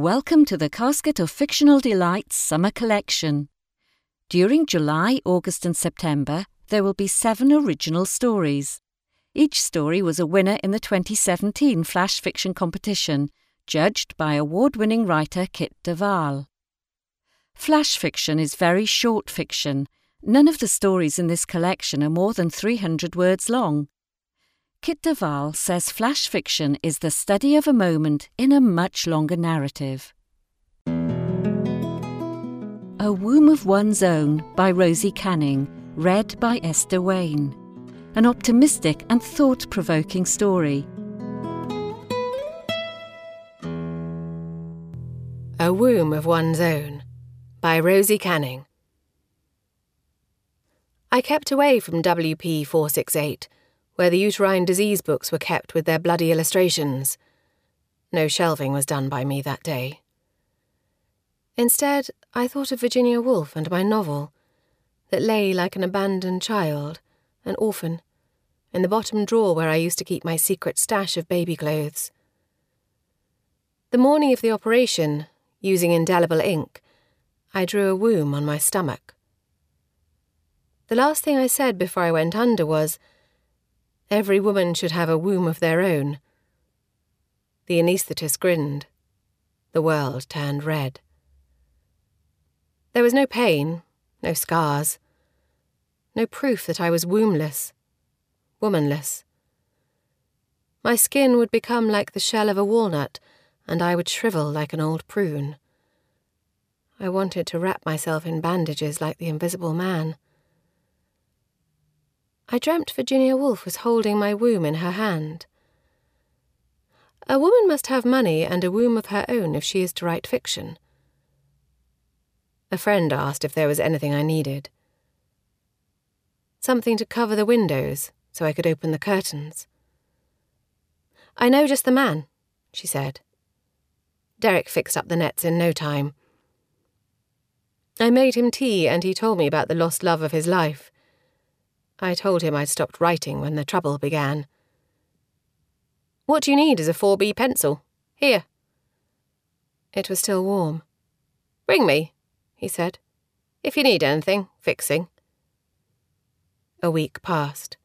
Welcome to the Casket of Fictional Delights Summer Collection. During July, August, and September, there will be seven original stories. Each story was a winner in the 2017 Flash Fiction competition, judged by award winning writer Kit de Waal. Flash fiction is very short fiction. None of the stories in this collection are more than 300 words long. Kit de Waal says flash fiction is the study of a moment in a much longer narrative. A Womb of One's Own by Rosie Canning, read by Esther Wayne. An optimistic and thought provoking story. A Womb of One's Own by Rosie Canning. I kept away from WP 468 where the uterine disease books were kept with their bloody illustrations. No shelving was done by me that day. Instead, I thought of Virginia Woolf and my novel, that lay like an abandoned child, an orphan, in the bottom drawer where I used to keep my secret stash of baby clothes. The morning of the operation, using indelible ink, I drew a womb on my stomach. The last thing I said before I went under was, Every woman should have a womb of their own. The anaesthetist grinned. The world turned red. There was no pain, no scars, no proof that I was wombless, womanless. My skin would become like the shell of a walnut, and I would shrivel like an old prune. I wanted to wrap myself in bandages like the invisible man. I dreamt Virginia Woolf was holding my womb in her hand. A woman must have money and a womb of her own if she is to write fiction. A friend asked if there was anything I needed. Something to cover the windows so I could open the curtains. I know just the man, she said. Derek fixed up the nets in no time. I made him tea and he told me about the lost love of his life. I told him I'd stopped writing when the trouble began. What you need is a 4B pencil. Here. It was still warm. Ring me, he said, if you need anything fixing. A week passed.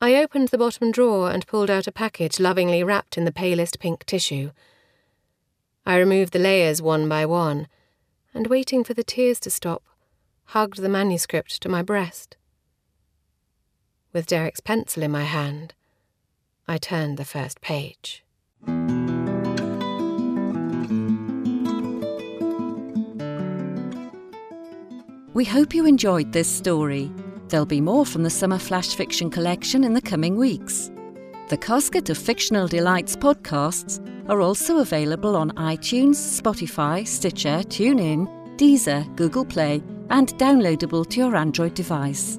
I opened the bottom drawer and pulled out a package lovingly wrapped in the palest pink tissue. I removed the layers one by one, and waiting for the tears to stop, hugged the manuscript to my breast. With Derek's pencil in my hand, I turned the first page. We hope you enjoyed this story. There'll be more from the Summer Flash Fiction collection in the coming weeks. The Casket of Fictional Delights podcasts are also available on iTunes, Spotify, Stitcher, TuneIn, Deezer, Google Play, and downloadable to your Android device.